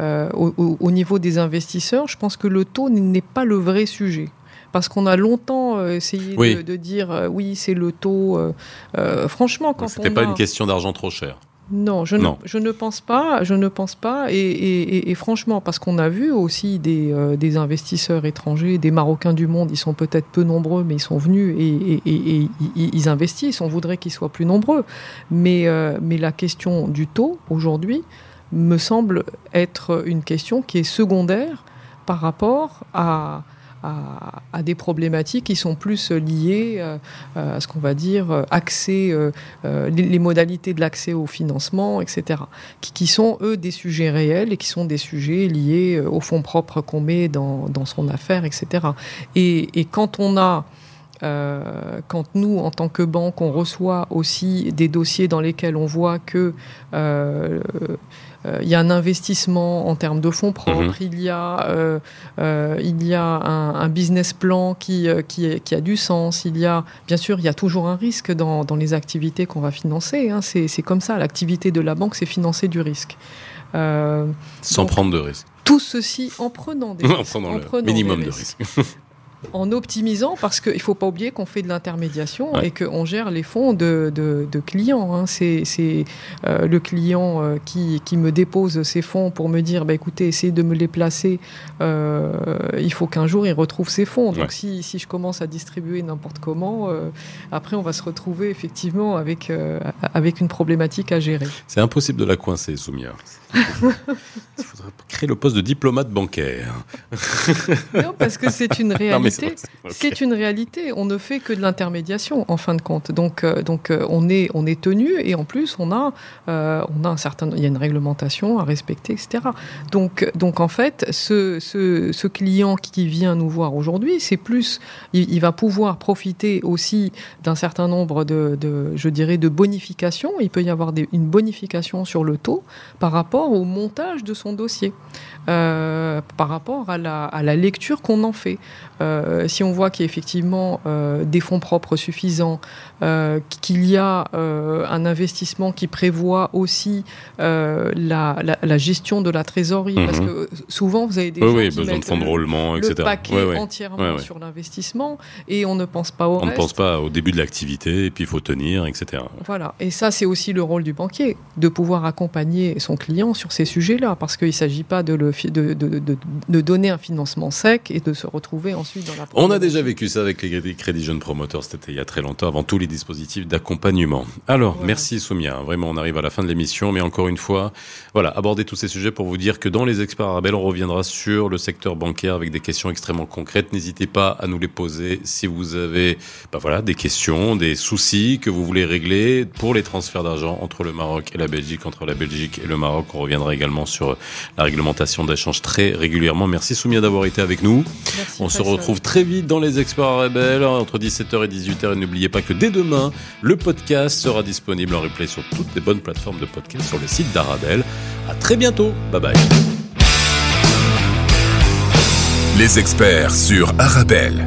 au, niveau des investisseurs, je pense que le taux n'est pas le vrai sujet parce qu'on a longtemps euh, essayé de, dire euh, oui, c'est le taux. Euh, franchement, quand c'était pas une question d'argent trop cher. Non, je, Ne, je ne pense pas. Je ne pense pas. Et, franchement, parce qu'on a vu aussi des, des, investisseurs étrangers, des Marocains du monde, ils sont peut-être peu nombreux, mais ils sont venus et, ils investissent. On voudrait qu'ils soient plus nombreux. Mais, mais la question du taux, aujourd'hui, me semble être une question qui est secondaire par rapport à, à, des problématiques qui sont plus liées euh, à ce qu'on va dire euh, accès, euh, les, modalités de l'accès au financement, etc., qui, sont eux des sujets réels et qui sont des sujets liés aux fonds propres qu'on met dans, son affaire, etc. Et, et quand on a quand nous, en tant que banque, on reçoit aussi des dossiers dans lesquels on voit que euh, il y a un investissement en termes de fonds propres, mhm. il y a, euh, euh, il y a un, business plan qui, qui, qui, a du sens, il y a, bien sûr, il y a toujours un risque dans, dans les activités qu'on va financer. Hein. C'est comme ça, l'activité de la banque, c'est financer du risque. Sans prendre de risque. Tout ceci en prenant des risques. en prenant minimum de risque. en optimisant, parce qu'il ne faut pas oublier qu'on fait de l'intermédiation et qu'on gère les fonds de, de, clients. Hein. C'est euh, le client euh, qui, qui, me dépose ses fonds pour me dire, bah, écoutez, essayez de me les placer, euh, il faut qu'un jour il retrouve ses fonds. Donc si, si, je commence à distribuer n'importe comment, après on va se retrouver effectivement avec, avec une problématique à gérer. C'est impossible de la coincer, Soumia. il faudrait créer le poste de diplomate bancaire. non, parce que c'est une réalité c'est une réalité. On ne fait que de l'intermédiation en fin de compte. Donc, euh, donc euh, on est on est tenu et en plus on a euh, on a un certain il y a une réglementation à respecter, etc. Donc donc en fait ce, ce, ce client qui vient nous voir aujourd'hui, c'est plus il, va pouvoir profiter aussi d'un certain nombre de, de, je dirais de bonifications. Il peut y avoir des, une bonification sur le taux par rapport au montage de son dossier. Par rapport à la, à la lecture qu'on en fait. Euh, si on voit qu'il y a effectivement euh, des fonds propres suffisants, qu'il y a un investissement qui prévoit aussi la, la, gestion de la trésorerie, parce mhm. que souvent vous avez des oui, besoin de fonds de roulement, etc. Le paquet entièrement sur l'investissement et on ne pense pas au On ne pense pas au début de l'activité et puis il faut tenir, etc. Voilà, et ça c'est aussi le rôle du banquier, de pouvoir accompagner son client sur ces sujets-là, parce qu'il ne s'agit pas de le de, de, donner un financement sec et de se retrouver ensuite dans la. On a déjà vécu ça avec les crédits jeunes promoteurs, c'était il y a très longtemps, avant tous les dispositifs d'accompagnement. Alors, merci Soumia, vraiment on arrive à la fin de l'émission, mais encore une fois, voilà, aborder tous ces sujets pour vous dire que dans les experts arabes, on reviendra sur le secteur bancaire avec des questions extrêmement concrètes. N'hésitez pas à nous les poser si vous avez bah voilà, des questions, des soucis que vous voulez régler pour les transferts d'argent entre le Maroc et la Belgique, entre la Belgique et le Maroc. On reviendra également sur la réglementation d'échange très régulièrement. Merci Soumia d'avoir été avec nous. On se retrouve très vite dans les experts Arabelle entre 17h et 18h. Et n'oubliez pas que dès demain, le podcast sera disponible en replay sur toutes les bonnes plateformes de podcast sur le site d'Arabelle. À très bientôt. Bye bye. Les experts sur Arabelle.